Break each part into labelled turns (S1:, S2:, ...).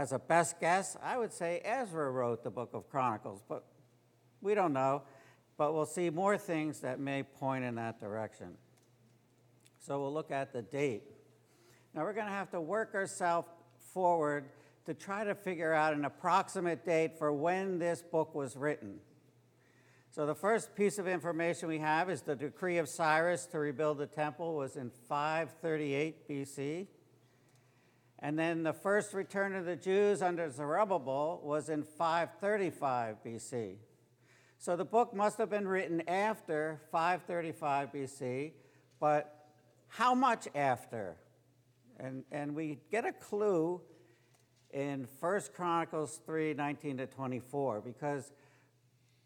S1: as a best guess, I would say Ezra wrote the book of Chronicles, but we don't know. But we'll see more things that may point in that direction. So we'll look at the date. Now we're going to have to work ourselves forward to try to figure out an approximate date for when this book was written. So the first piece of information we have is the decree of Cyrus to rebuild the temple was in 538 BC. And then the first return of the Jews under Zerubbabel was in 535 BC. So the book must have been written after 535 BC, but how much after? And, and we get a clue in 1 Chronicles 3 19 to 24, because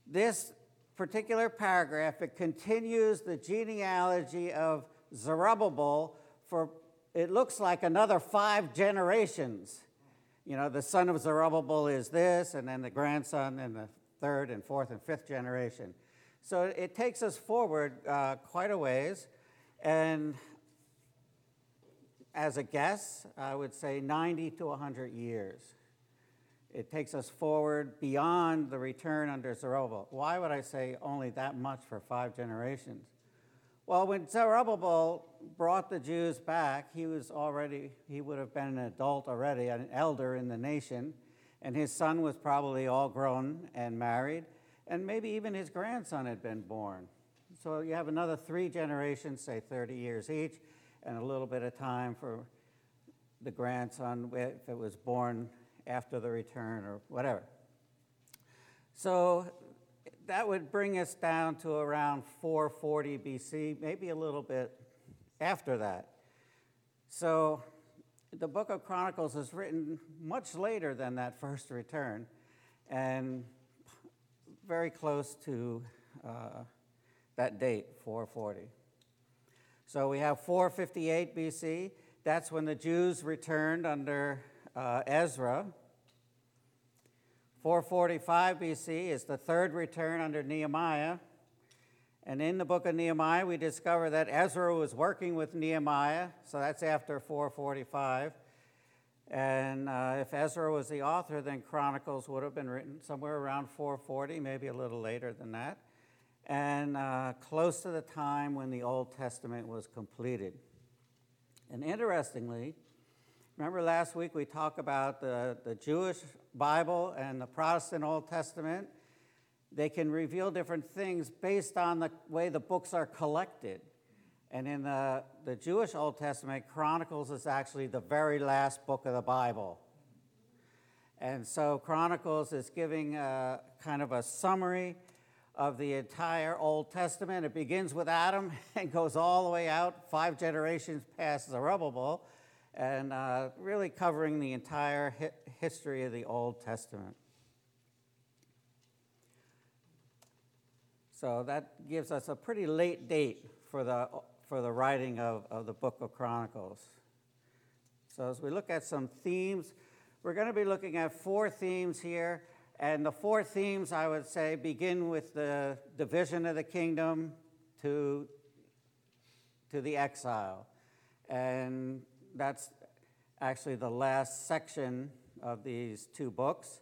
S1: this particular paragraph it continues the genealogy of Zerubbabel for it looks like another five generations. You know, the son of Zerubbabel is this, and then the grandson, and the third and fourth and fifth generation. So it takes us forward uh, quite a ways. And as a guess, I would say 90 to 100 years. It takes us forward beyond the return under Zerubbabel. Why would I say only that much for five generations? Well, when Zerubbabel brought the Jews back, he was already, he would have been an adult already, an elder in the nation, and his son was probably all grown and married, and maybe even his grandson had been born. So you have another three generations, say 30 years each, and a little bit of time for the grandson if it was born after the return or whatever. So that would bring us down to around 440 BC, maybe a little bit after that. So the book of Chronicles is written much later than that first return and very close to uh, that date, 440. So we have 458 BC. That's when the Jews returned under uh, Ezra. 445 BC is the third return under Nehemiah. And in the book of Nehemiah, we discover that Ezra was working with Nehemiah, so that's after 445. And uh, if Ezra was the author, then Chronicles would have been written somewhere around 440, maybe a little later than that, and uh, close to the time when the Old Testament was completed. And interestingly, remember last week we talked about the, the Jewish Bible and the Protestant Old Testament, they can reveal different things based on the way the books are collected. And in the, the Jewish Old Testament, Chronicles is actually the very last book of the Bible. And so Chronicles is giving a, kind of a summary of the entire Old Testament. It begins with Adam and goes all the way out, five generations past Zerubbabel and uh, really covering the entire hi- history of the Old Testament. So that gives us a pretty late date for the, for the writing of, of the book of Chronicles. So as we look at some themes, we're going to be looking at four themes here. And the four themes, I would say, begin with the division of the kingdom to, to the exile. And that's actually the last section of these two books.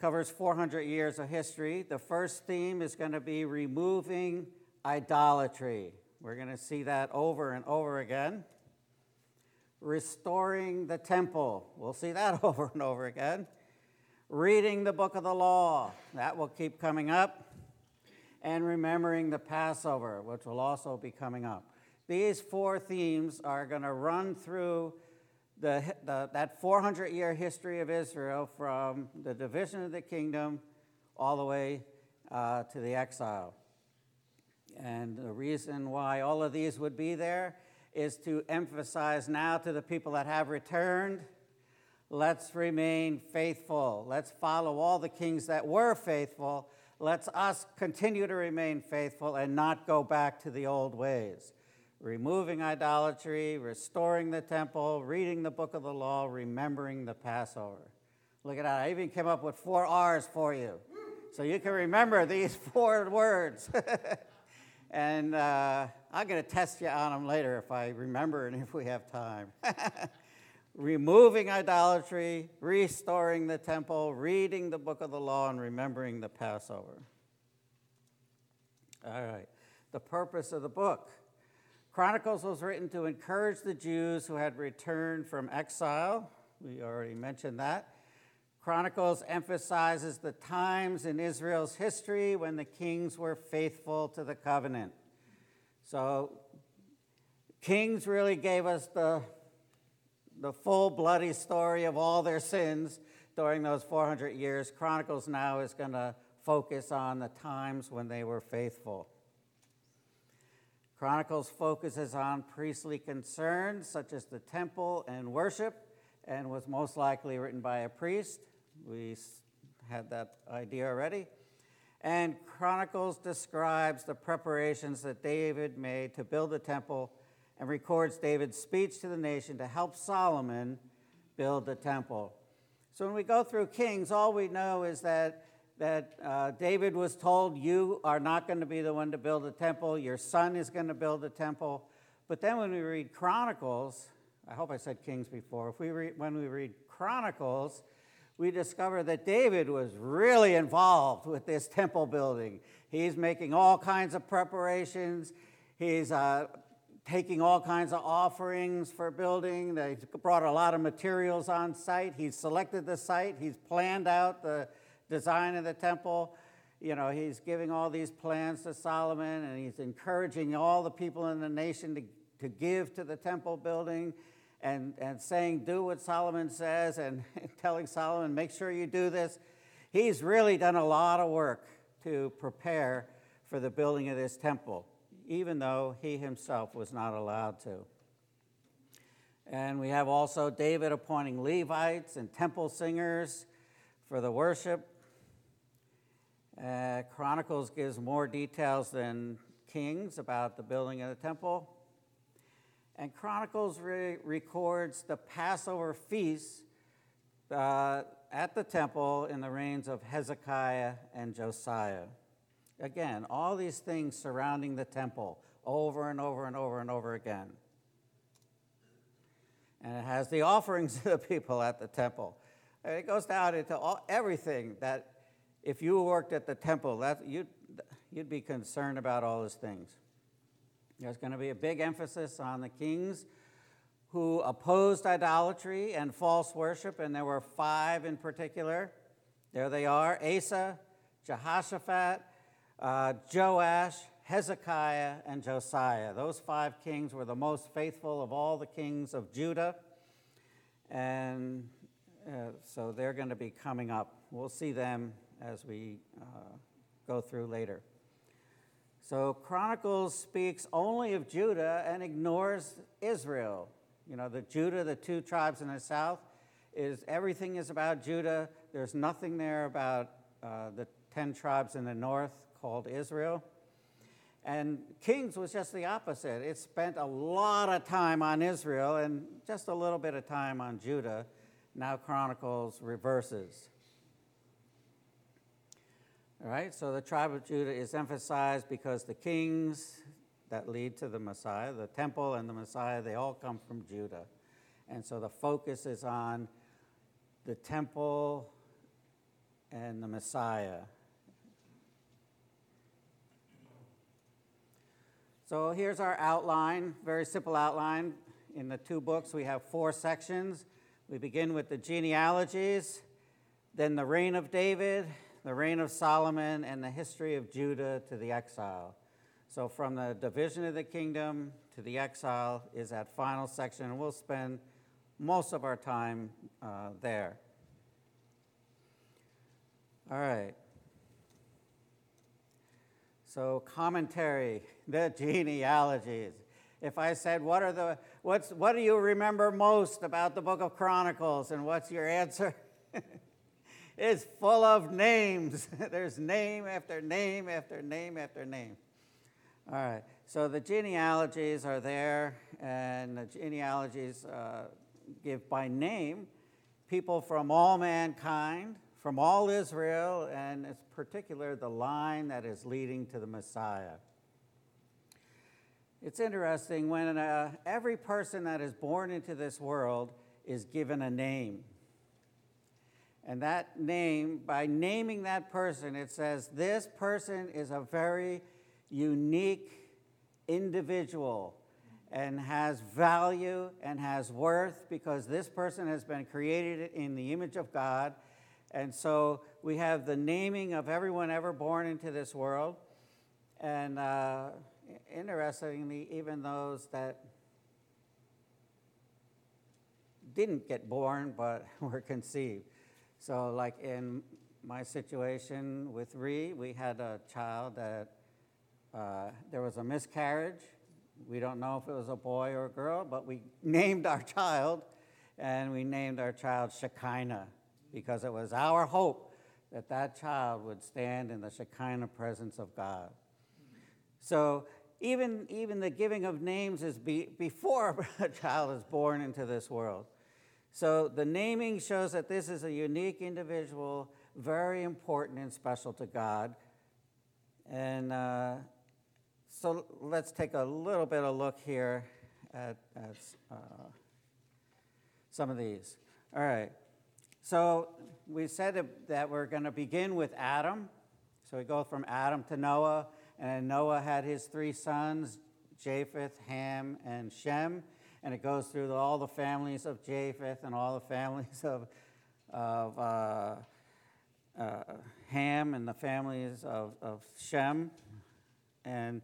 S1: Covers 400 years of history. The first theme is going to be removing idolatry. We're going to see that over and over again. Restoring the temple. We'll see that over and over again. Reading the book of the law. That will keep coming up. And remembering the Passover, which will also be coming up. These four themes are going to run through the, the, that 400 year history of Israel from the division of the kingdom all the way uh, to the exile. And the reason why all of these would be there is to emphasize now to the people that have returned let's remain faithful. Let's follow all the kings that were faithful. Let's us continue to remain faithful and not go back to the old ways removing idolatry, restoring the temple, reading the book of the law, remembering the Passover. Look at that. I even came up with four R's for you. So you can remember these four words. and uh, I'm going to test you on them later if I remember and if we have time. removing idolatry, restoring the temple, reading the book of the law, and remembering the Passover. All right, the purpose of the book. Chronicles was written to encourage the Jews who had returned from exile. We already mentioned that. Chronicles emphasizes the times in Israel's history when the kings were faithful to the covenant. So, Kings really gave us the, the full bloody story of all their sins during those 400 years. Chronicles now is going to focus on the times when they were faithful. Chronicles focuses on priestly concerns such as the temple and worship and was most likely written by a priest. We had that idea already. And Chronicles describes the preparations that David made to build the temple and records David's speech to the nation to help Solomon build the temple. So when we go through Kings, all we know is that that uh, David was told, You are not going to be the one to build the temple, your son is going to build the temple. But then when we read Chronicles, I hope I said Kings before, if we read, when we read Chronicles, we discover that David was really involved with this temple building. He's making all kinds of preparations. He's uh, taking all kinds of offerings for building. They brought a lot of materials on site. He's selected the site. He's planned out the design of the temple. You know, he's giving all these plans to Solomon and he's encouraging all the people in the nation to, to give to the temple building and, and saying, do what Solomon says and telling Solomon, make sure you do this. He's really done a lot of work to prepare for the building of this temple, even though he himself was not allowed to. And we have also David appointing Levites and temple singers for the worship. Uh, Chronicles gives more details than Kings about the building of the temple. And Chronicles re- records the Passover feast uh, at the temple in the reigns of Hezekiah and Josiah. Again, all these things surrounding the temple over and over and over and over again. And it has the offerings of the people at the temple. And it goes down into all, everything that if you worked at the temple, that, you'd, you'd be concerned about all those things. There's going to be a big emphasis on the kings who opposed idolatry and false worship, and there were five in particular. There they are Asa, Jehoshaphat, uh, Joash, Hezekiah, and Josiah. Those five kings were the most faithful of all the kings of Judah. And uh, so they're going to be coming up. We'll see them as we uh, go through later. So Chronicles speaks only of Judah and ignores Israel. You know, the Judah, the two tribes in the south, is everything is about Judah. There's nothing there about uh, the ten tribes in the north called Israel. And Kings was just the opposite. It spent a lot of time on Israel and just a little bit of time on Judah. Now Chronicles reverses. All right, so the tribe of Judah is emphasized because the kings that lead to the Messiah, the temple and the Messiah, they all come from Judah. And so the focus is on the temple and the Messiah. So here's our outline, very simple outline. In the two books, we have four sections. We begin with the genealogies, then the reign of David, the reign of Solomon, and the history of Judah to the exile. So, from the division of the kingdom to the exile is that final section, and we'll spend most of our time uh, there. All right. So, commentary, the genealogies. If I said, what, are the, what's, what do you remember most about the book of Chronicles? And what's your answer? is full of names. There's name after name after name after name. All right, so the genealogies are there, and the genealogies uh, give by name people from all mankind, from all Israel, and in particular the line that is leading to the Messiah. It's interesting when uh, every person that is born into this world is given a name. And that name, by naming that person, it says this person is a very unique individual and has value and has worth because this person has been created in the image of God. And so we have the naming of everyone ever born into this world. And uh, interestingly, even those that didn't get born but were conceived. So, like in my situation with Ree, we had a child that uh, there was a miscarriage. We don't know if it was a boy or a girl, but we named our child, and we named our child Shekinah because it was our hope that that child would stand in the Shekinah presence of God. So even, even the giving of names is be, before a child is born into this world. So the naming shows that this is a unique individual, very important and special to God. And uh, so let's take a little bit of look here at, at uh, some of these. All right. So we said that we're going to begin with Adam. So we go from Adam to Noah, and Noah had his three sons, Japheth, Ham, and Shem and it goes through all the families of Japheth and all the families of, of uh, uh, Ham and the families of, of Shem. And,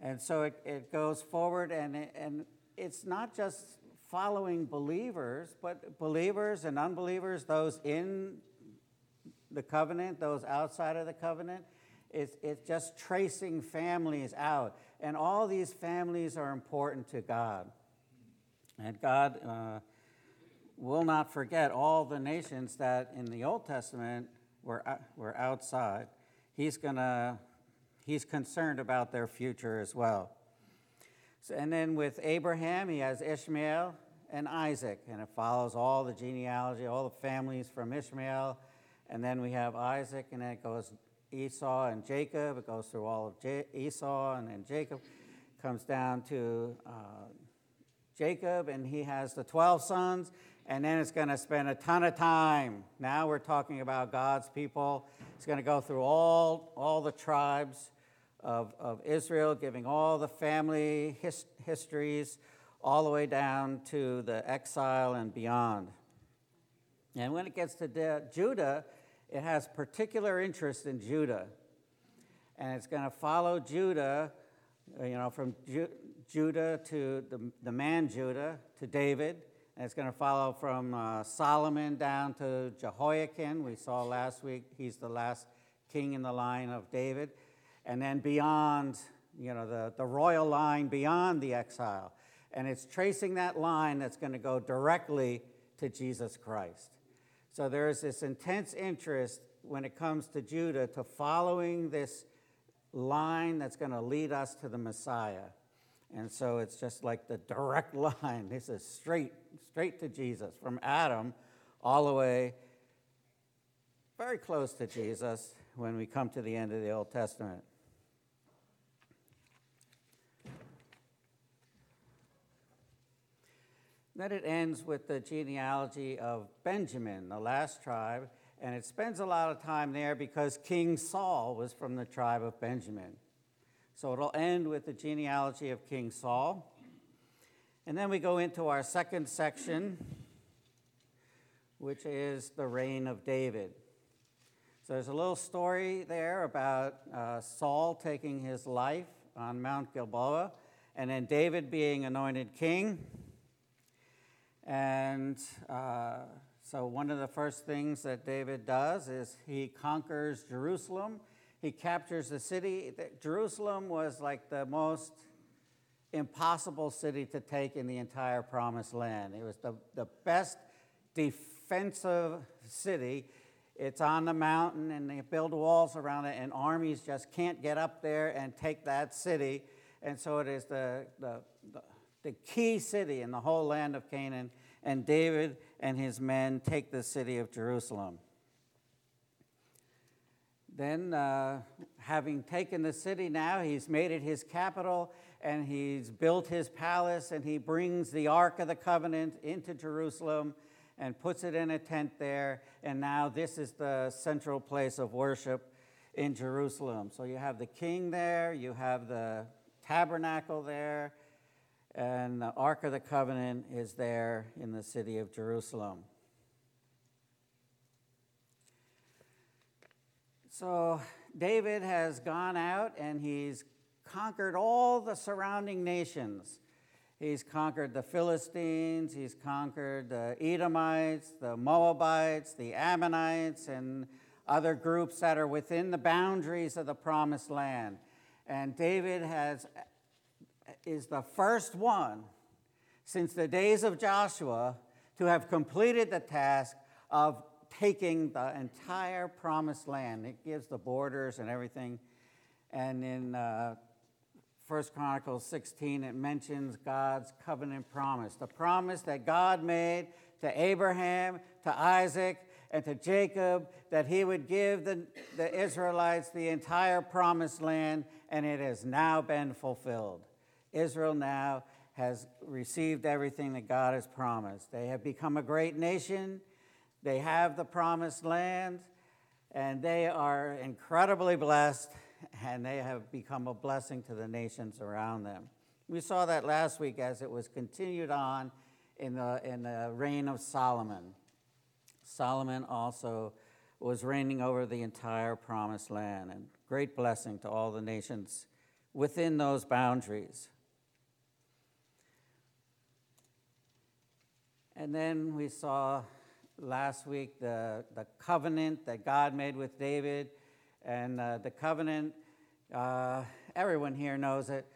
S1: and so it, it goes forward, and, it, and it's not just following believers, but believers and unbelievers, those in the covenant, those outside of the covenant. It's, it's just tracing families out. And all these families are important to God. And God uh, will not forget all the nations that in the Old Testament were, were outside. He's gonna, he's concerned about their future as well. So, and then with Abraham, he has Ishmael and Isaac, and it follows all the genealogy, all the families from Ishmael. And then we have Isaac, and then it goes Esau and Jacob. It goes through all of J- Esau, and then Jacob comes down to uh, Jacob, and he has the 12 sons, and then it's going to spend a ton of time. Now we're talking about God's people. It's going to go through all, all the tribes of, of Israel, giving all the family his, histories, all the way down to the exile and beyond. And when it gets to de- Judah, it has particular interest in Judah. And it's going to follow Judah, you know, from Ju- Judah to the, the man Judah to David. And it's going to follow from uh, Solomon down to Jehoiakim. We saw last week he's the last king in the line of David. And then beyond, you know, the, the royal line beyond the exile. And it's tracing that line that's going to go directly to Jesus Christ. So there is this intense interest when it comes to Judah to following this line that's going to lead us to the Messiah. And so it's just like the direct line. This is straight, straight to Jesus from Adam all the way very close to Jesus when we come to the end of the Old Testament. Then it ends with the genealogy of Benjamin, the last tribe, and it spends a lot of time there because King Saul was from the tribe of Benjamin. So it'll end with the genealogy of King Saul. And then we go into our second section, which is the reign of David. So there's a little story there about uh, Saul taking his life on Mount Gilboa, and then David being anointed king. And uh, so, one of the first things that David does is he conquers Jerusalem he captures the city. Jerusalem was like the most impossible city to take in the entire promised land. It was the, the best defensive city. It's on the mountain and they build walls around it, and armies just can't get up there and take that city. And so it is the, the, the, the key city in the whole land of Canaan. And David and his men take the city of Jerusalem. Then, uh, having taken the city now, he's made it his capital, and he's built his palace, and he brings the Ark of the Covenant into Jerusalem and puts it in a tent there. And now this is the central place of worship in Jerusalem. So you have the king there, you have the tabernacle there, and the Ark of the Covenant is there in the city of Jerusalem. So David has gone out and he's conquered all the surrounding nations. He's conquered the Philistines, he's conquered the Edomites, the Moabites, the Ammonites, and other groups that are within the boundaries of the promised land. And David has, is the first one since the days of Joshua to have completed the task of taking the entire promised land. It gives the borders and everything. And in uh, 1 Chronicles 16, it mentions God's covenant promise the promise that God made to Abraham, to Isaac, and to Jacob that he would give the, the Israelites the entire promised land, and it has now been fulfilled. Israel now has received everything that God has promised. They have become a great nation, they have the promised land, and they are incredibly blessed and they have become a blessing to the nations around them. We saw that last week as it was continued on in the, in the reign of Solomon. Solomon also was reigning over the entire promised land and great blessing to all the nations within those boundaries. And then we saw last week the, the covenant that God made with David and uh, the covenant, uh, everyone here knows it.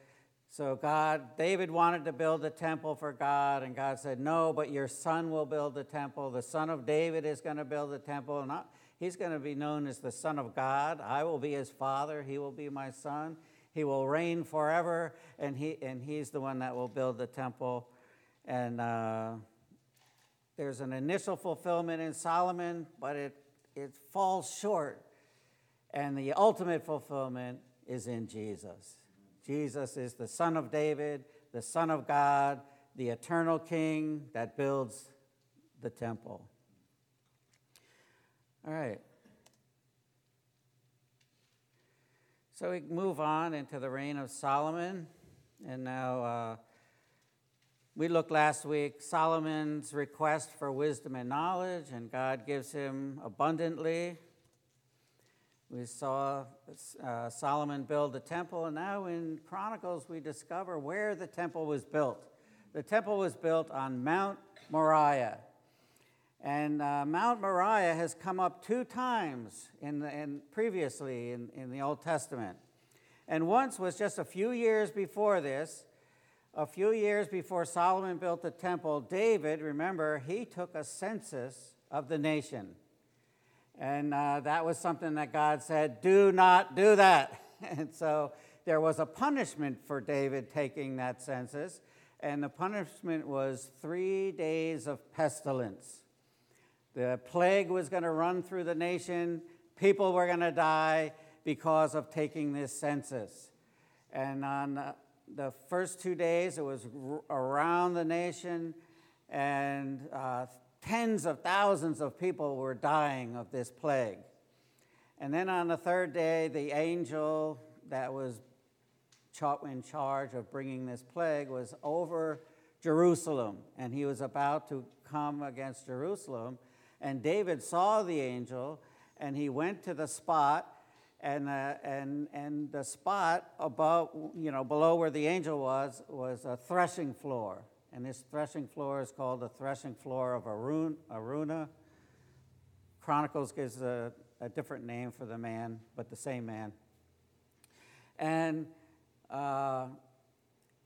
S1: So, God, David wanted to build a temple for God, and God said, No, but your son will build the temple. The son of David is going to build the temple. He's going to be known as the Son of God. I will be his father, he will be my son. He will reign forever, and, he, and he's the one that will build the temple. And uh, there's an initial fulfillment in Solomon, but it, it falls short and the ultimate fulfillment is in Jesus. Jesus is the Son of David, the Son of God, the eternal King that builds the temple. All right. So we move on into the reign of Solomon. And now uh, we looked last week Solomon's request for wisdom and knowledge, and God gives him abundantly. We saw uh, Solomon build the temple, and now in Chronicles we discover where the temple was built. The temple was built on Mount Moriah. And uh, Mount Moriah has come up two times in, the, in previously in, in the Old Testament. And once was just a few years before this, a few years before Solomon built the temple, David, remember, he took a census of the nation. And uh, that was something that God said, do not do that. And so there was a punishment for David taking that census, and the punishment was three days of pestilence. The plague was going to run through the nation, people were going to die because of taking this census. And on uh, the first two days, it was around the nation, and uh, tens of thousands of people were dying of this plague. And then on the third day, the angel that was in charge of bringing this plague was over Jerusalem, and he was about to come against Jerusalem. And David saw the angel, and he went to the spot, and, uh, and, and the spot above, you know, below where the angel was, was a threshing floor. And this threshing floor is called the threshing floor of Arun, Araunah. Chronicles gives a, a, different name for the man, but the same man. And, uh,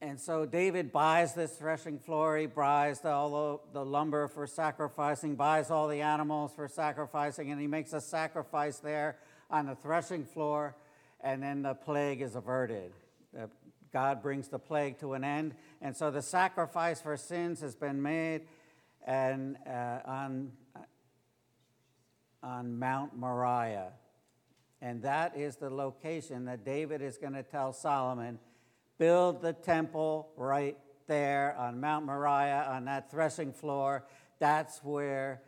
S1: and so David buys this threshing floor. He buys all the, the lumber for sacrificing, buys all the animals for sacrificing, and he makes a sacrifice there on the threshing floor, and then the plague is averted. God brings the plague to an end. And so the sacrifice for sins has been made and, uh, on, uh, on Mount Moriah. And that is the location that David is going to tell Solomon build the temple right there on Mount Moriah, on that threshing floor. That's where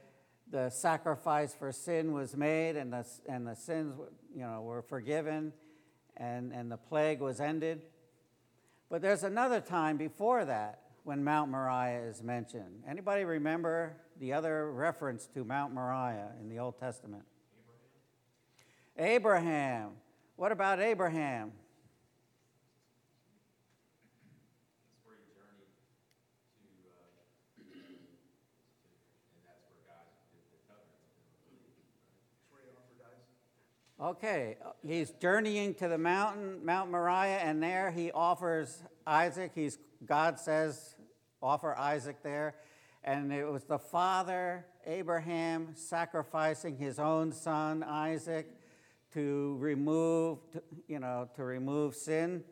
S1: the sacrifice for sin was made and the, and the sins you know, were forgiven and, and the plague was ended. But there's another time before that when Mount Moriah is mentioned. Anybody remember the other reference to Mount Moriah in the Old Testament? Abraham. Abraham. What about Abraham? Okay, he's journeying to the mountain, Mount Moriah, and there he offers Isaac. He's, God says, offer Isaac there. And it was the father, Abraham, sacrificing his own son, Isaac, to remove, you know, to remove sin.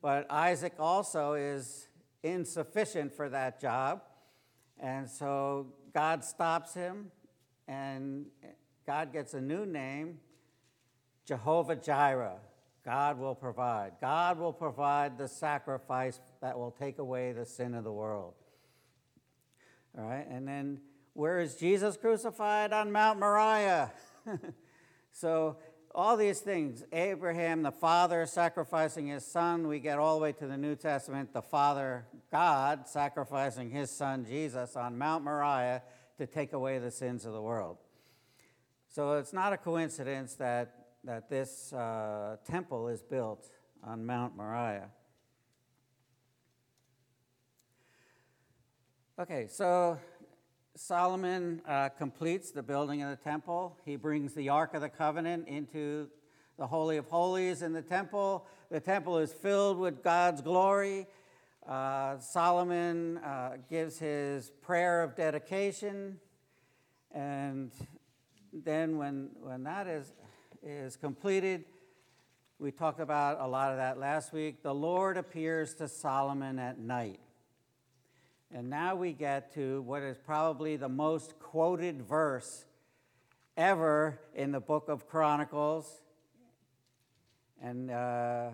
S1: But Isaac also is insufficient for that job. And so God stops him, and God gets a new name Jehovah Jireh, God will provide. God will provide the sacrifice that will take away the sin of the world. All right, and then where is Jesus crucified? On Mount Moriah. so, all these things Abraham, the father, sacrificing his son. We get all the way to the New Testament, the Father, God, sacrificing his son, Jesus, on Mount Moriah to take away the sins of the world. So, it's not a coincidence that that this uh, temple is built on Mount Moriah. Okay, so Solomon uh, completes the building of the temple. He brings the Ark of the Covenant into the Holy of Holies in the temple. The temple is filled with God's glory. Uh, Solomon uh, gives his prayer of dedication. And then, when, when that is is completed. We talked about a lot of that last week. The Lord appears to Solomon at night. And now we get to what is probably the most quoted verse ever in the book of Chronicles. And uh,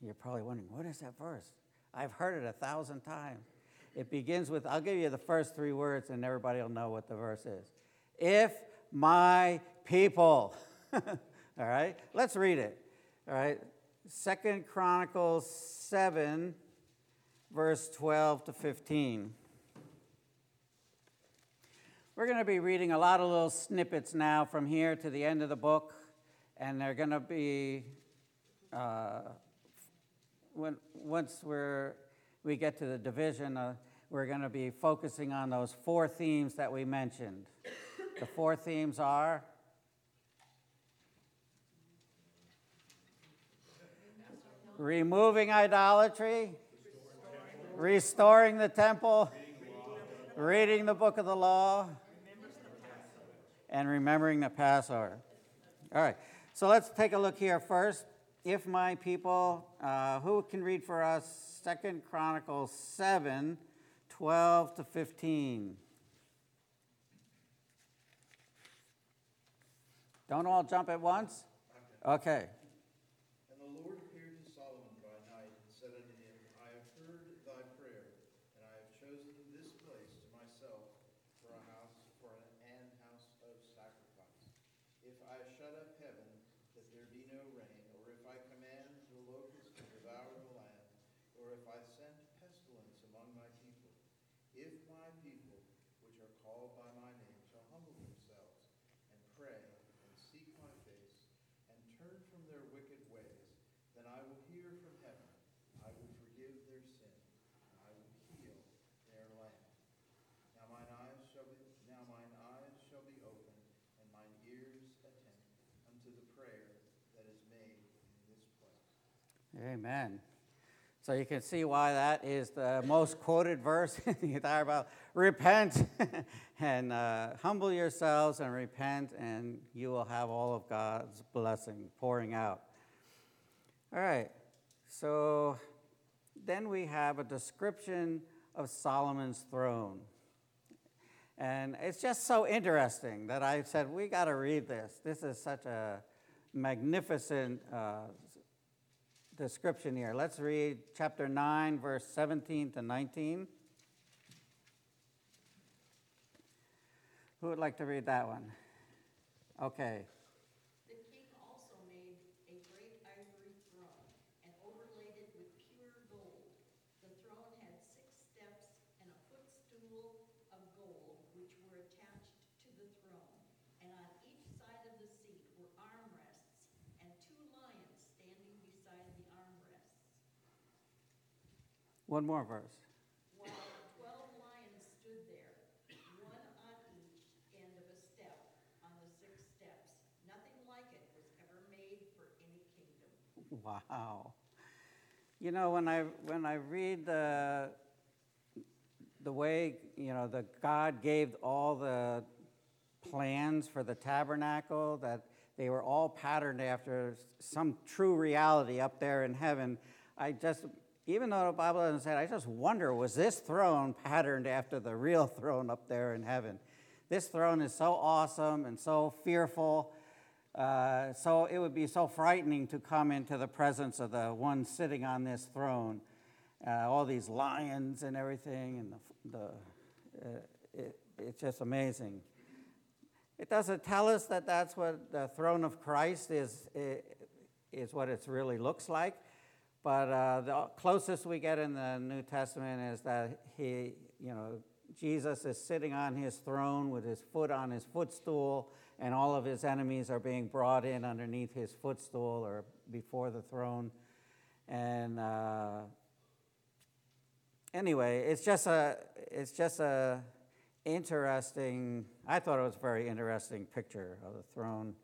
S1: you're probably wondering, what is that verse? I've heard it a thousand times. It begins with, I'll give you the first three words and everybody will know what the verse is. If my people. All right, let's read it. All right, Second Chronicles 7, verse 12 to 15. We're going to be reading a lot of little snippets now from here to the end of the book, and they're going to be, uh, when, once we're, we get to the division, uh, we're going to be focusing on those four themes that we mentioned. The four themes are removing idolatry, restoring the temple, reading the book of the law, and remembering the Passover. All right, so let's take a look here first. If my people, uh, who can read for us Second Chronicles 7 12 to 15? Don't all jump at once? Okay. Amen. So you can see why that is the most quoted verse in the entire Bible. Repent and uh, humble yourselves and repent, and you will have all of God's blessing pouring out. All right. So then we have a description of Solomon's throne. And it's just so interesting that I said, we got to read this. This is such a magnificent uh, description here. Let's read chapter 9, verse 17 to 19. Who would like to read that one? Okay.
S2: The king also made a great ivory throne and overlaid it with pure gold. The throne had six steps and a footstool of gold which were attached to the throne. And on each side of the seat were armrests and two lions standing beside the armrests.
S1: One more verse.
S2: While twelve lions stood there, one on each end of a step on the six steps. Nothing like it was ever made for any kingdom.
S1: Wow. You know, when I when I read the the way you know the God gave all the plans for the tabernacle that they were all patterned after some true reality up there in heaven. I just even though the Bible doesn't say it, I just wonder was this throne patterned after the real throne up there in heaven? This throne is so awesome and so fearful. Uh, so it would be so frightening to come into the presence of the one sitting on this throne. Uh, all these lions and everything, and the, the uh, it, it's just amazing. It doesn't tell us that that's what the throne of Christ is, is what it really looks like. But uh, the closest we get in the New Testament is that he, you know, Jesus is sitting on his throne with his foot on his footstool, and all of his enemies are being brought in underneath his footstool or before the throne. And uh, anyway, it's just a, it's just a interesting. I thought it was a very interesting picture of the throne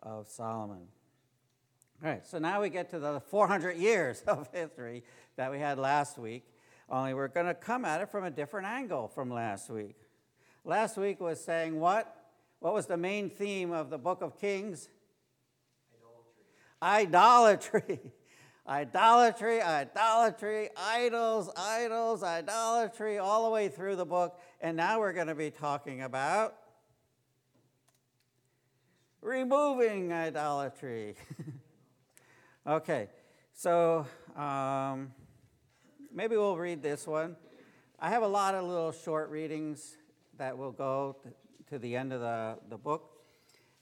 S1: of Solomon. All right, so now we get to the 400 years of history that we had last week, only we're going to come at it from a different angle from last week. Last week was saying what? What was the main theme of the book of Kings? Idolatry. Idolatry, idolatry, idols, idols, idolatry, all the way through the book. And now we're going to be talking about removing idolatry. okay, so um, maybe we'll read this one. I have a lot of little short readings that will go to the end of the, the book.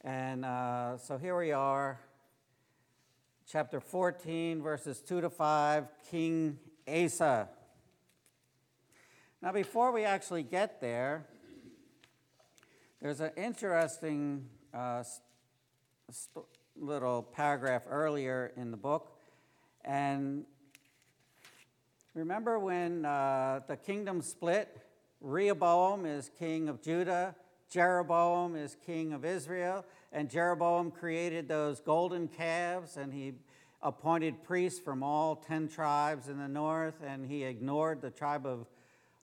S1: And uh, so here we are chapter 14, verses 2 to 5, King Asa. Now, before we actually get there, there's an interesting uh, little paragraph earlier in the book. And remember when uh, the kingdom split? Rehoboam is king of Judah, Jeroboam is king of Israel, and Jeroboam created those golden calves, and he appointed priests from all 10 tribes in the north, and he ignored the tribe of,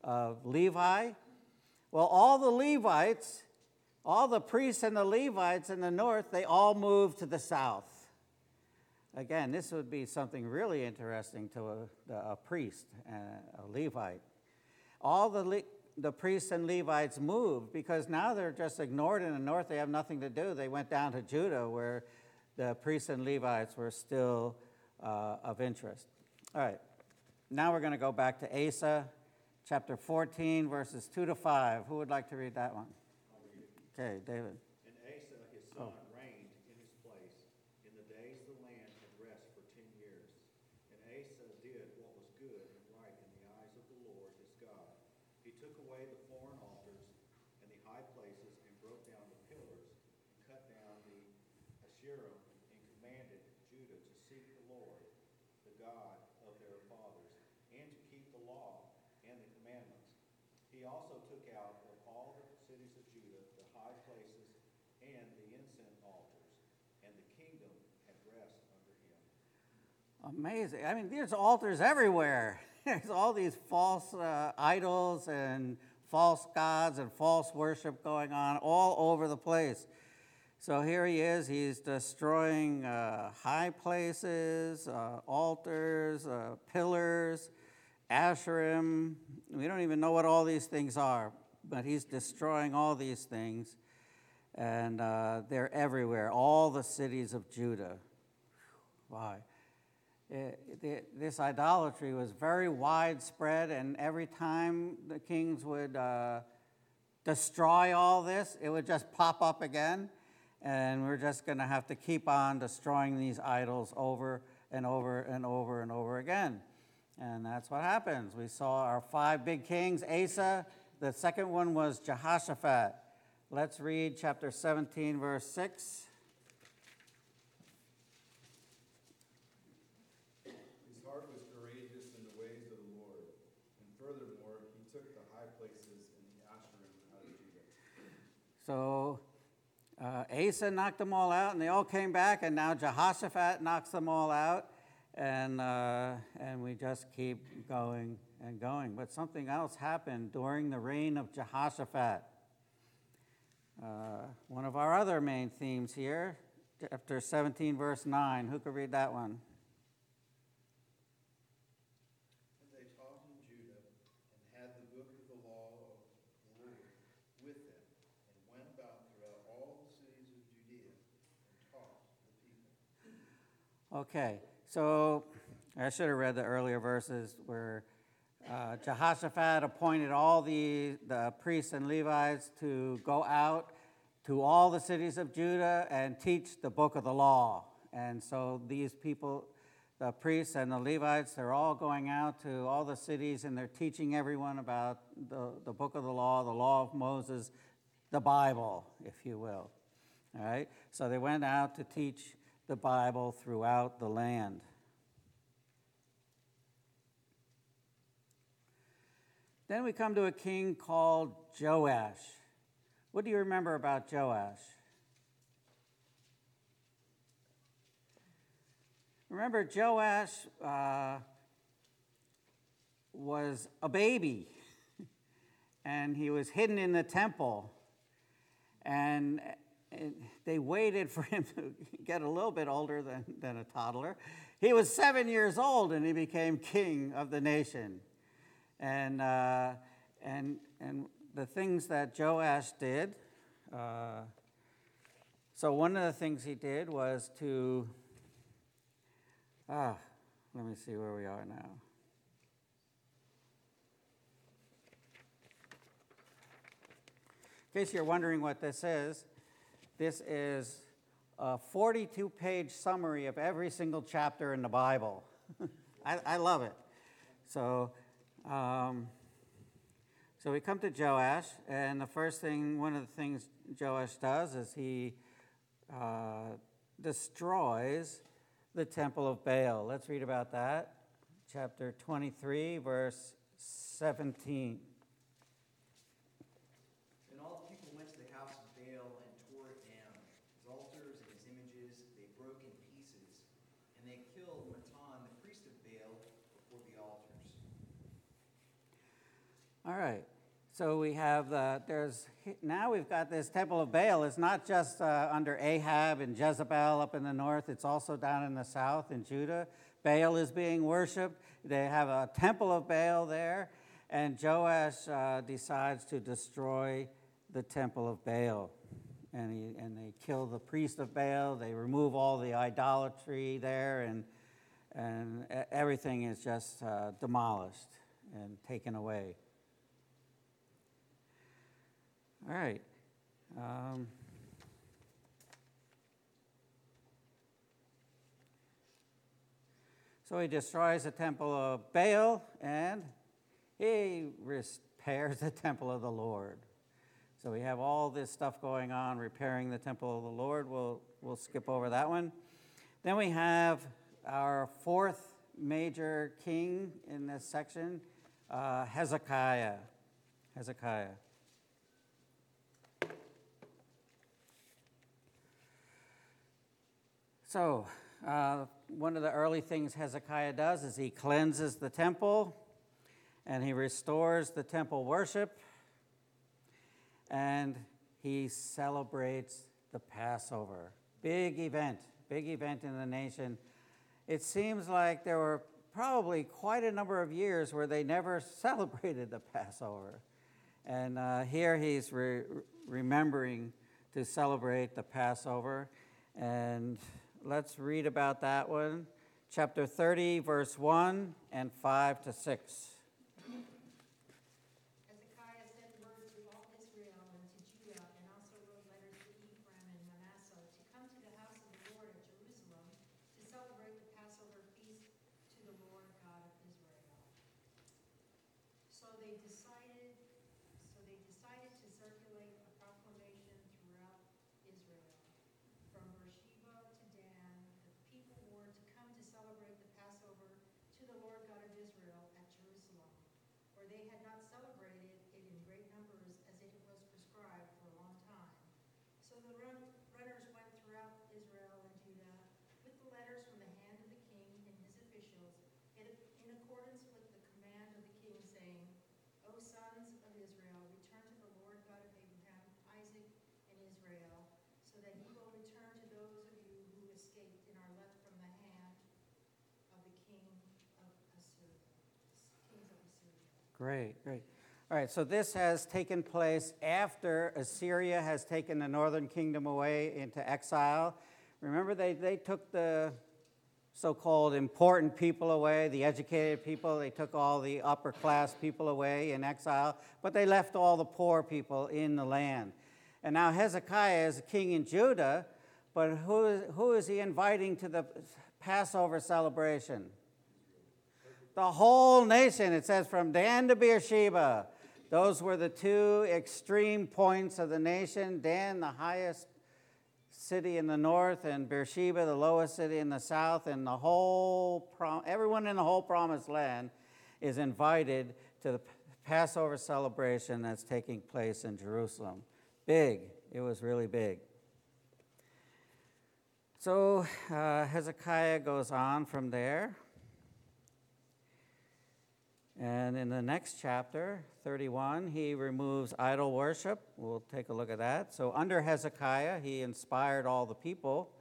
S1: of Levi. Well, all the Levites, all the priests and the Levites in the north, they all moved to the south. Again, this would be something really interesting to a, a priest, a Levite. All the Le- the priests and Levites moved because now they're just ignored in the north. They have nothing to do. They went down to Judah where the priests and Levites were still uh, of interest. All right, now we're going to go back to Asa, chapter 14, verses 2 to 5. Who would like to read that one? Okay, David. Amazing. I mean, there's altars everywhere. There's all these false uh, idols and false gods and false worship going on all over the place. So here he is. He's destroying uh, high places, uh, altars, uh, pillars, Asherim. We don't even know what all these things are, but he's destroying all these things. And uh, they're everywhere, all the cities of Judah. Why? The- this idolatry was very widespread, and every time the kings would uh, destroy all this, it would just pop up again. And we're just going to have to keep on destroying these idols over and over and over and over again. And that's what happens. We saw our five big kings Asa, the second one was Jehoshaphat. Let's read chapter 17, verse 6.
S3: His heart was courageous in the ways of the Lord, and furthermore, he took the high places in the Asherim out of Judah.
S1: So uh, Asa knocked them all out, and they all came back, and now Jehoshaphat knocks them all out, and, uh, and we just keep going and going. But something else happened during the reign of Jehoshaphat. Uh, one of our other main themes here, chapter 17, verse 9. Who could read that one?
S3: And they taught in Judah, and had the book of the law of the Lord with them, and went about throughout all the cities of Judea, and taught the people.
S1: Okay, so I should have read the earlier verses where uh, Jehoshaphat appointed all the, the priests and Levites to go out to all the cities of Judah and teach the book of the law. And so these people, the priests and the Levites, they're all going out to all the cities and they're teaching everyone about the, the book of the law, the law of Moses, the Bible, if you will. All right? So they went out to teach the Bible throughout the land. Then we come to a king called Joash. What do you remember about Joash? Remember, Joash uh, was a baby, and he was hidden in the temple. And and they waited for him to get a little bit older than, than a toddler. He was seven years old, and he became king of the nation. And, uh, and, and the things that Joash did, uh, so one of the things he did was to, ah, let me see where we are now. In case you're wondering what this is, this is a 42 page summary of every single chapter in the Bible. I, I love it. So, um, so we come to Joash, and the first thing, one of the things Joash does is he uh, destroys the temple of Baal. Let's read about that. Chapter 23, verse 17.
S4: Then all the people went to the house of Baal and tore it down. His altars and his images they broke in pieces, and they killed Mattan, the priest of Baal, before the altars.
S1: All right. So we have the, there's, now we've got this temple of Baal. It's not just uh, under Ahab and Jezebel up in the north, it's also down in the south in Judah. Baal is being worshiped. They have a temple of Baal there. And Joash uh, decides to destroy the temple of Baal. And, he, and they kill the priest of Baal. They remove all the idolatry there, and, and everything is just uh, demolished and taken away. All right. Um, so he destroys the temple of Baal and he repairs the temple of the Lord. So we have all this stuff going on, repairing the temple of the Lord. We'll, we'll skip over that one. Then we have our fourth major king in this section, uh, Hezekiah. Hezekiah. So, uh, one of the early things Hezekiah does is he cleanses the temple and he restores the temple worship and he celebrates the Passover. Big event, big event in the nation. It seems like there were probably quite a number of years where they never celebrated the Passover. And uh, here he's re- remembering to celebrate the Passover. And let's read about that one. chapter 30, verse 1 and 5 to 6.
S2: Hezekiah sent word to all Israel and to Judah, and also wrote letters to Ephraim and Manasseh to come to the house of the Lord at Jerusalem to celebrate the Passover feast to the Lord God of Israel. So they decided, so they decided to circulate a proclamation throughout Israel. From Beersheba to Dan, the people were to come to celebrate the Passover to the Lord God of Israel at Jerusalem for they had not celebrated it in great numbers as it was prescribed for a long time. So the run, runners went throughout Israel and Judah with the letters from the hand of the king and his officials in, in accordance with the command of the king, saying, O sons of Israel, return to the Lord God of Abraham, Isaac, and Israel, so that he will return to those of you who escaped and are left from the hand of the king of Assyria, kings of Assyria.
S1: Great, great. All right, so this has taken place after Assyria has taken the northern kingdom away into exile. Remember, they, they took the so called important people away, the educated people, they took all the upper class people away in exile, but they left all the poor people in the land. And now Hezekiah is a king in Judah, but who who is he inviting to the Passover celebration? The whole nation, it says from Dan to Beersheba. Those were the two extreme points of the nation. Dan, the highest city in the north, and Beersheba, the lowest city in the south, and the whole, prom- everyone in the whole promised land is invited to the Passover celebration that's taking place in Jerusalem. Big, it was really big. So uh, Hezekiah goes on from there. And in the next chapter, 31, he removes idol worship. We'll take a look at that. So, under Hezekiah, he inspired all the people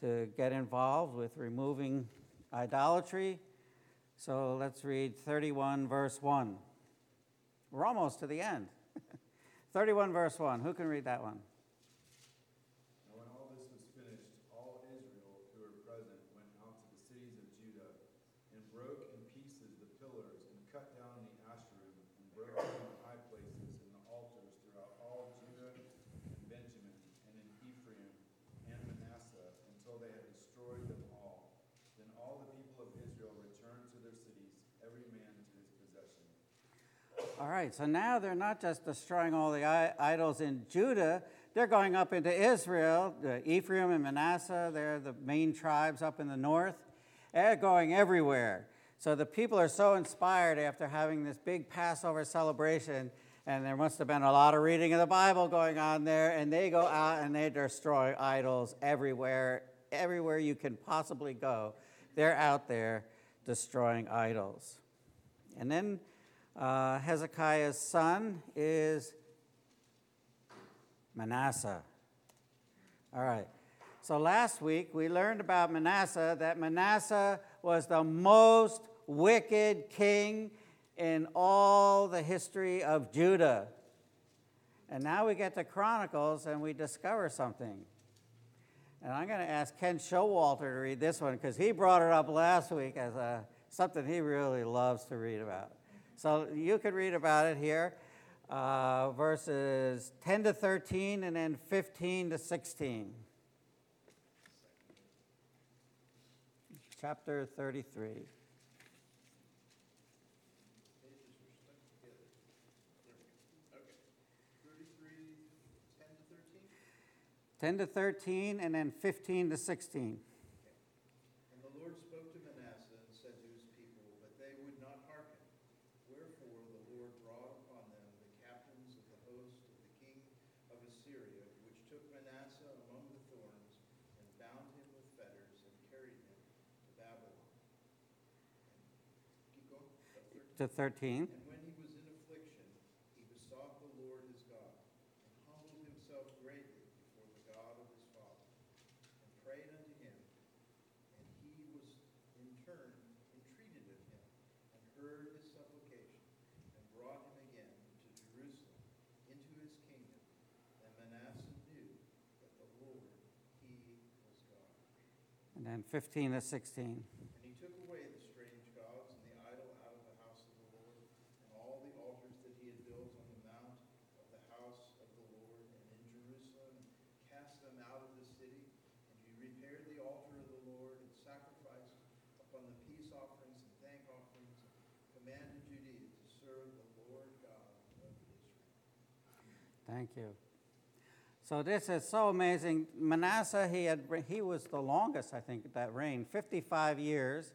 S1: to get involved with removing idolatry. So, let's read 31, verse 1. We're almost to the end. 31, verse 1. Who can read that one?
S5: Now when all this was finished, all Israel who were present went out to the cities of Judah and broke in pieces the pillars and cut down the Asherim and broke down the high places and the altars throughout all Judah and Benjamin and in Ephraim and Manasseh until they had destroyed them all. Then all the people of Israel returned to their cities, every man to his possession.
S1: All right, so now they're not just destroying all the idols in Judah, they're going up into Israel. Ephraim and Manasseh, they're the main tribes up in the north. They're going everywhere. So the people are so inspired after having this big Passover celebration, and there must have been a lot of reading of the Bible going on there, and they go out and they destroy idols everywhere, everywhere you can possibly go. They're out there destroying idols. And then uh, Hezekiah's son is Manasseh. All right. So last week we learned about Manasseh that Manasseh was the most wicked king in all the history of Judah. And now we get to Chronicles and we discover something. And I'm going to ask Ken Showalter to read this one because he brought it up last week as a, something he really loves to read about. So you could read about it here, uh, verses 10 to 13 and then 15 to 16. Chapter 33.
S3: Pages are stuck together. There we go. Okay. Thirty-three, ten to thirteen?
S1: 10 to 13 and then 15 to 16.
S3: And the Lord spoke to Manasseh and said to his people, but they would not hearken. Wherefore the Lord brought upon them the captains of the host of the king of Assyria, which took Manasseh among the thorns, and bound him with fetters, and carried him to Babylon. Keep going, about 13.
S1: To 13.
S3: And when he was in affliction, he besought the Lord his God, and humbled himself greatly before the God of his father, and prayed unto him. And he was in turn entreated of him, and heard his supplication, and brought him again to Jerusalem, into his kingdom. And Manasseh knew that the Lord, he was God.
S1: And then 15 to 16.
S3: And he took away the strange gods and the idol out of the house of the Lord, and all the altars that he had built on the mount of the house of the Lord and in Jerusalem, cast them out of the city. And he repaired the altar of the Lord and sacrificed upon the peace offerings and thank offerings, commanded Judea to serve the Lord God of Israel.
S1: Thank you. So this is so amazing. Manasseh, he had he was the longest, I think, that reigned, 55 years,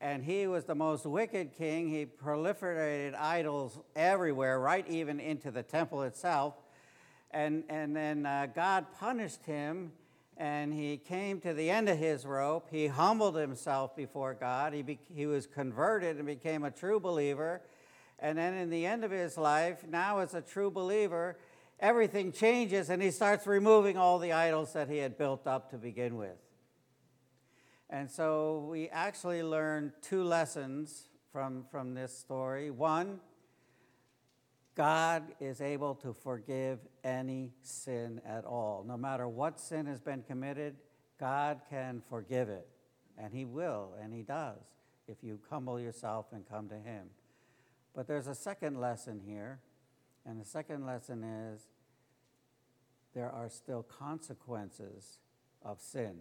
S1: and he was the most wicked king. He proliferated idols everywhere, right even into the temple itself. And and then uh, God punished him, and he came to the end of his rope. He humbled himself before God. He be, he was converted and became a true believer. And then in the end of his life, now as a true believer, everything changes and he starts removing all the idols that he had built up to begin with. And so we actually learn two lessons from, from this story. One, God is able to forgive any sin at all. No matter what sin has been committed, God can forgive it. And He will, and He does, if you humble yourself and come to Him. But there's a second lesson here, and the second lesson is there are still consequences of sin.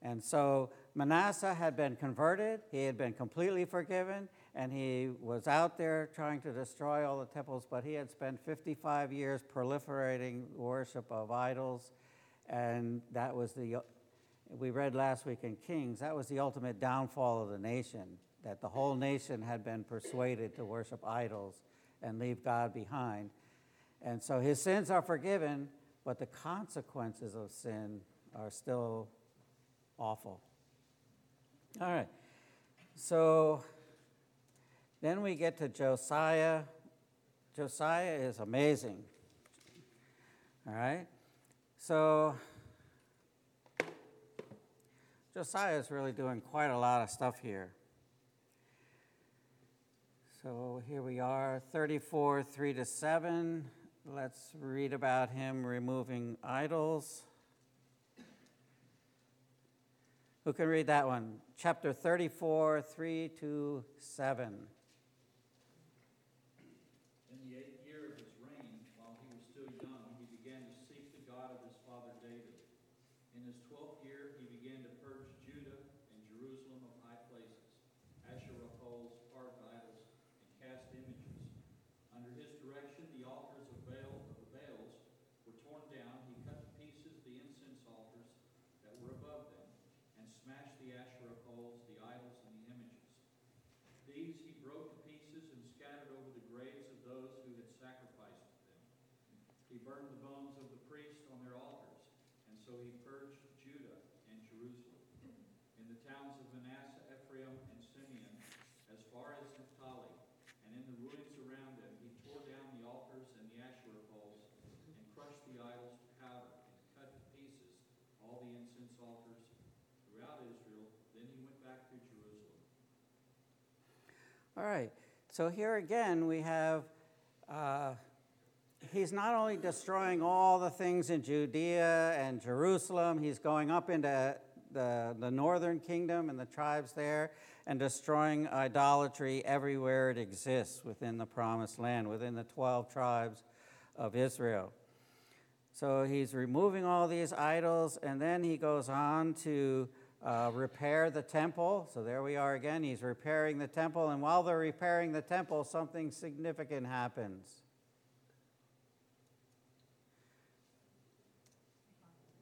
S1: And so Manasseh had been converted, he had been completely forgiven, and he was out there trying to destroy all the temples, but he had spent 55 years proliferating worship of idols, and that was the, we read last week in Kings, that was the ultimate downfall of the nation, that the whole nation had been persuaded to worship idols and leave God behind. And so his sins are forgiven, but the consequences of sin are still awful. All right. So then we get to Josiah. Josiah is amazing. All right. So Josiah is really doing quite a lot of stuff here. So here we are, 34, 3 to 7. Let's read about him removing idols. Who can read that one? Chapter 34, 3 to 7.
S6: In the eighth year of his reign, while he was still young, he began to seek the God of his father David. In his twelfth year, he began to purge Judah and Jerusalem of high places, Asherah poles, carved idols, and cast images. Under his direction, the altars of Baal of the Baals were torn down. He cut to pieces the incense altars that were above them, and smashed the Asherah poles, the idols, and the images. These he broke to pieces and scattered over the graves of those who had sacrificed to them. Burned the bones of the priests on their altars, and so he purged Judah and Jerusalem. In the towns of Manasseh, Ephraim, and Simeon, as far as Naphtali, and in the ruins around them, he tore down the altars and the Asherah poles, and crushed the idols to powder, and cut to pieces all the incense altars throughout Israel. Then he went back to Jerusalem.
S1: All right. So here again, we have, uh, he's not only destroying all the things in Judea and Jerusalem, he's going up into the, the northern kingdom and the tribes there and destroying idolatry everywhere it exists within the promised land, within the 12 tribes of Israel. So he's removing all these idols, and then he goes on to uh, repair the temple. So there we are again. He's repairing the temple, and while they're repairing the temple, something significant happens.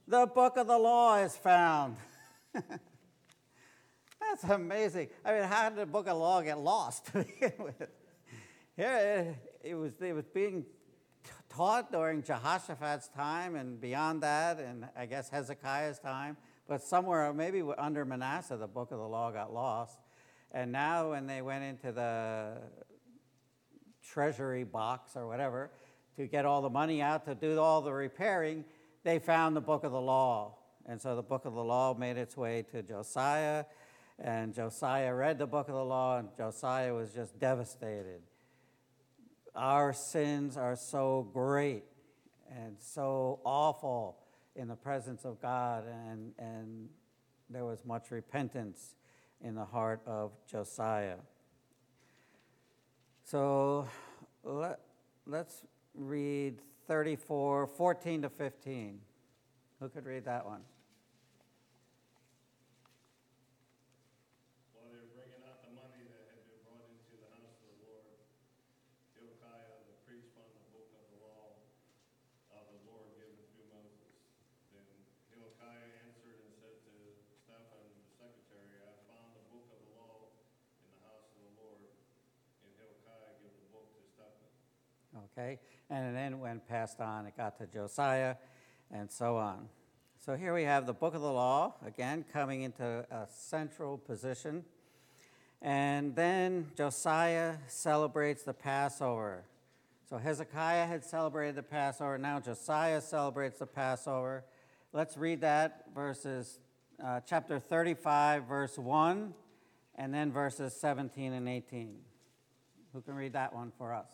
S1: The book of the law is found. That's amazing. I mean, how did the book of law get lost to begin with? Here, it was, it was being taught during Jehoshaphat's time and beyond that, and I guess Hezekiah's time. But somewhere, maybe under Manasseh, the book of the law got lost. And now, when they went into the treasury box or whatever to get all the money out to do all the repairing, they found the book of the law. And so the book of the law made its way to Josiah, and Josiah read the book of the law, and Josiah was just devastated. Our sins are so great and so awful in the presence of God, and, and there was much repentance in the heart of Josiah. So let, let's read 34, 14 to 15. Who could read that one?
S7: While they were bringing out the money that had been brought into the house of the Lord, Hilkiah the priest found the book of the law of the Lord given through Moses. Then Hilkiah answered and said to Shaphan the secretary, I found the book of the law in the house of the Lord. And Hilkiah gave the book to Shaphan.
S1: Okay, and then when passed on, it got to Josiah, and so on. So here we have the book of the law, again, coming into a central position. And then Josiah celebrates the Passover. So Hezekiah had celebrated the Passover, now Josiah celebrates the Passover. Let's read that, verses, uh, chapter 35, verse 1, and then verses 17 and 18. Who can read that one for us?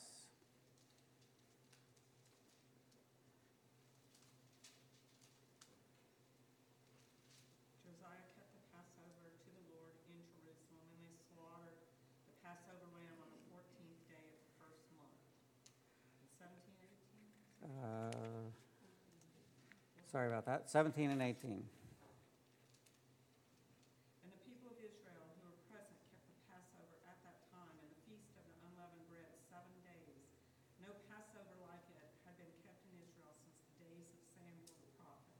S8: Josiah kept the Passover to the Lord in Jerusalem, and they slaughtered the Passover lamb on the fourteenth day of the first month. Seventeen, eighteen?
S1: Uh, Sorry about that, 17 and 18.
S8: And the people of Israel who were present kept the Passover at that time and the feast of the unleavened bread seven days. No Passover like it had been kept in Israel since the days of Samuel the prophet.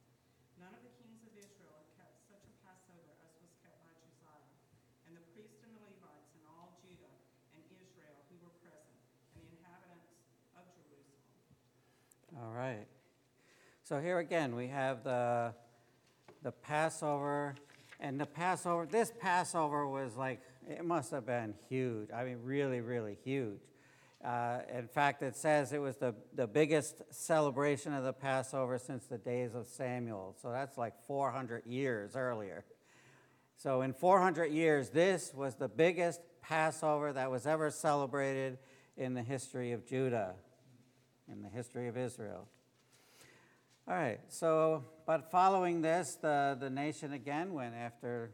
S8: None of the kings of Israel had kept such a Passover as was kept by Josiah. And the priests and the Levites and all Judah and Israel who were present, and the inhabitants of Jerusalem.
S1: All right. So here again, we have the, the Passover, and the Passover, this Passover was like, it must have been huge. I mean, really, really huge. Uh, in fact, it says it was the, the biggest celebration of the Passover since the days of Samuel. So that's like 400 years earlier. So, in 400 years, this was the biggest Passover that was ever celebrated in the history of Judah, in the history of Israel. All right, so, but following this, the, the nation again went after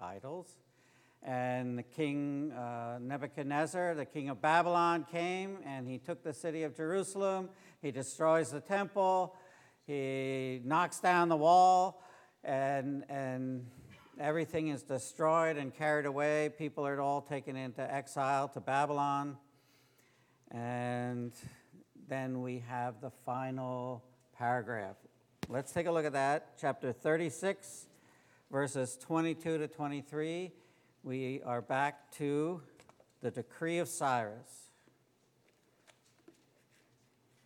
S1: idols. And the king uh, Nebuchadnezzar, the king of Babylon, came and he took the city of Jerusalem. He destroys the temple. He knocks down the wall, and, and everything is destroyed and carried away. People are all taken into exile to Babylon. And then we have the final paragraph. Let's take a look at that. Chapter 36, verses 22 to 23. We are back to the decree of Cyrus.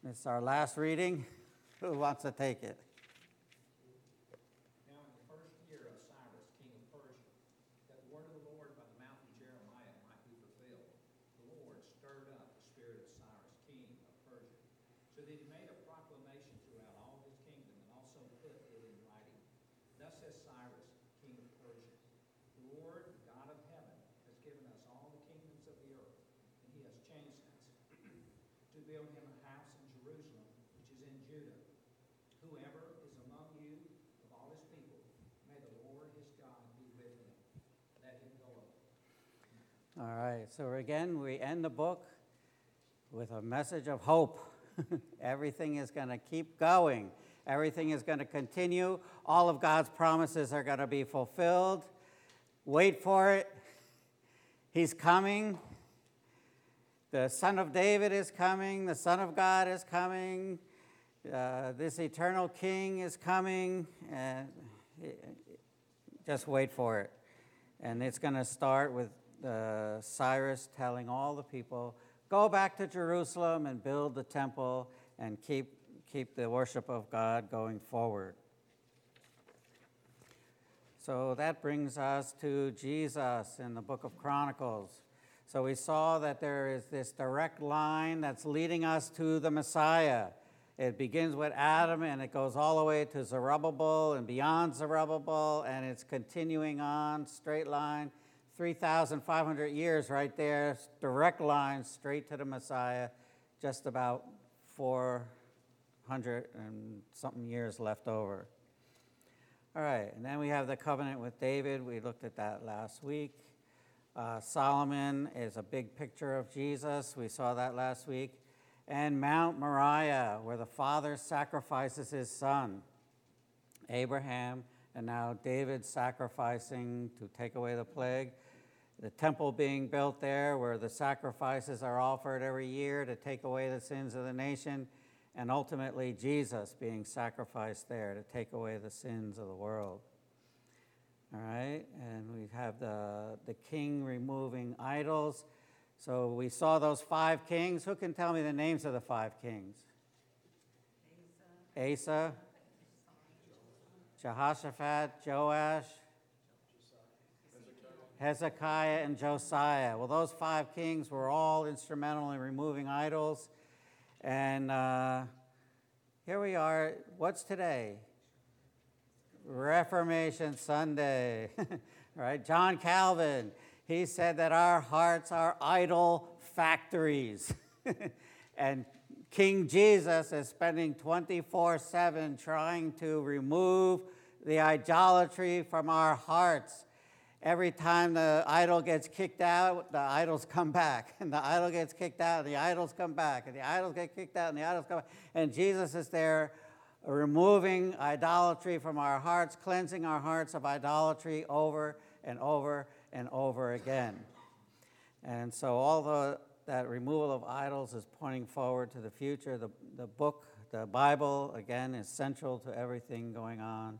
S1: It's our last reading. Who wants to take it?
S9: Now in the first year of Cyrus, king of Persia, that the word of the Lord by the mouth of Jeremiah might be fulfilled, the Lord stirred up the spirit of Cyrus, king of Persia, so that he made a proclamation throughout all his kingdom, and also put it in writing. Thus says Cyrus, king of Persia, The Lord, the God of heaven, has given us all the kingdoms of the earth, and he has changed us to build him a house in Jerusalem, which is in Judah. Whoever is among you of all his people, may the Lord his God be with him. Let him go up.
S1: All right, so again, we end the book with a message of hope. Everything is going to keep going, everything is going to continue. All of God's promises are going to be fulfilled. Wait for it. He's coming. The Son of David is coming. The Son of God is coming. Uh, this eternal King is coming. And just wait for it. And it's going to start with uh, Cyrus telling all the people, go back to Jerusalem and build the temple and keep, keep the worship of God going forward. So that brings us to Jesus in the book of Chronicles. So we saw that there is this direct line that's leading us to the Messiah. It begins with Adam and it goes all the way to Zerubbabel and beyond Zerubbabel, and it's continuing on, straight line, 3,500 years right there, direct line straight to the Messiah, just about 400 and something years left over. All right, and then we have the covenant with David. We looked at that last week. Uh, Solomon is a big picture of Jesus. We saw that last week. And Mount Moriah, where the father sacrifices his son. Abraham, and now David sacrificing to take away the plague. The temple being built there, where the sacrifices are offered every year to take away the sins of the nation. And ultimately, Jesus being sacrificed there to take away the sins of the world. All right, and we have the, the king removing idols. So we saw those five kings. Who can tell me the names of the five kings? Asa, Jehoshaphat, Joash, Hezekiah, and Josiah. Well, those five kings were all instrumental in removing idols. And uh, here we are. What's today? Reformation Sunday. right? John Calvin, he said that our hearts are idol factories. and King Jesus is spending 24 7 trying to remove the idolatry from our hearts. Every time the idol gets kicked out, the idols come back. And the idol gets kicked out, and the idols come back. And the idols get kicked out, and the idols come back. And Jesus is there removing idolatry from our hearts, cleansing our hearts of idolatry over and over and over again. And so, all that removal of idols is pointing forward to the future. The, the book, the Bible, again, is central to everything going on.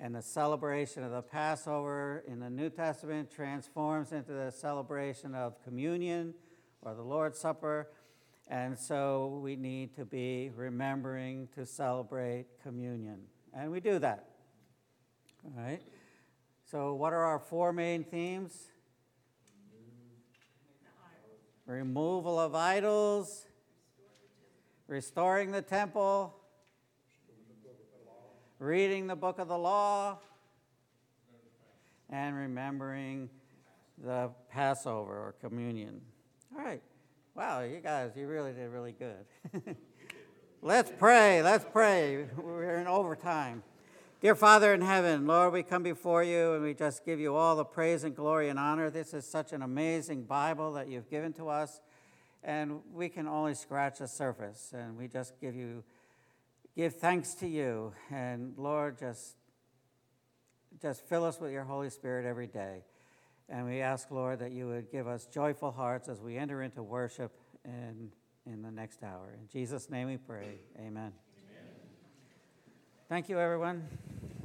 S1: And the celebration of the Passover in the New Testament transforms into the celebration of communion or the Lord's Supper. And so we need to be remembering to celebrate communion. And we do that. All right? So, what are our four main themes? Removal of idols, restoring the temple, reading the book of the law, and remembering the Passover or communion. All right. Wow, you guys, you really did really good. Let's pray. Let's pray. We're in overtime. Dear Father in heaven, Lord, we come before you and we just give you all the praise and glory and honor. This is such an amazing Bible that you've given to us, and we can only scratch the surface. And we just give you, give thanks to you. And Lord, just, just fill us with your Holy Spirit every day. And we ask, Lord, that you would give us joyful hearts as we enter into worship and in the next hour. In Jesus' name we pray. Amen. Amen. Thank you, everyone.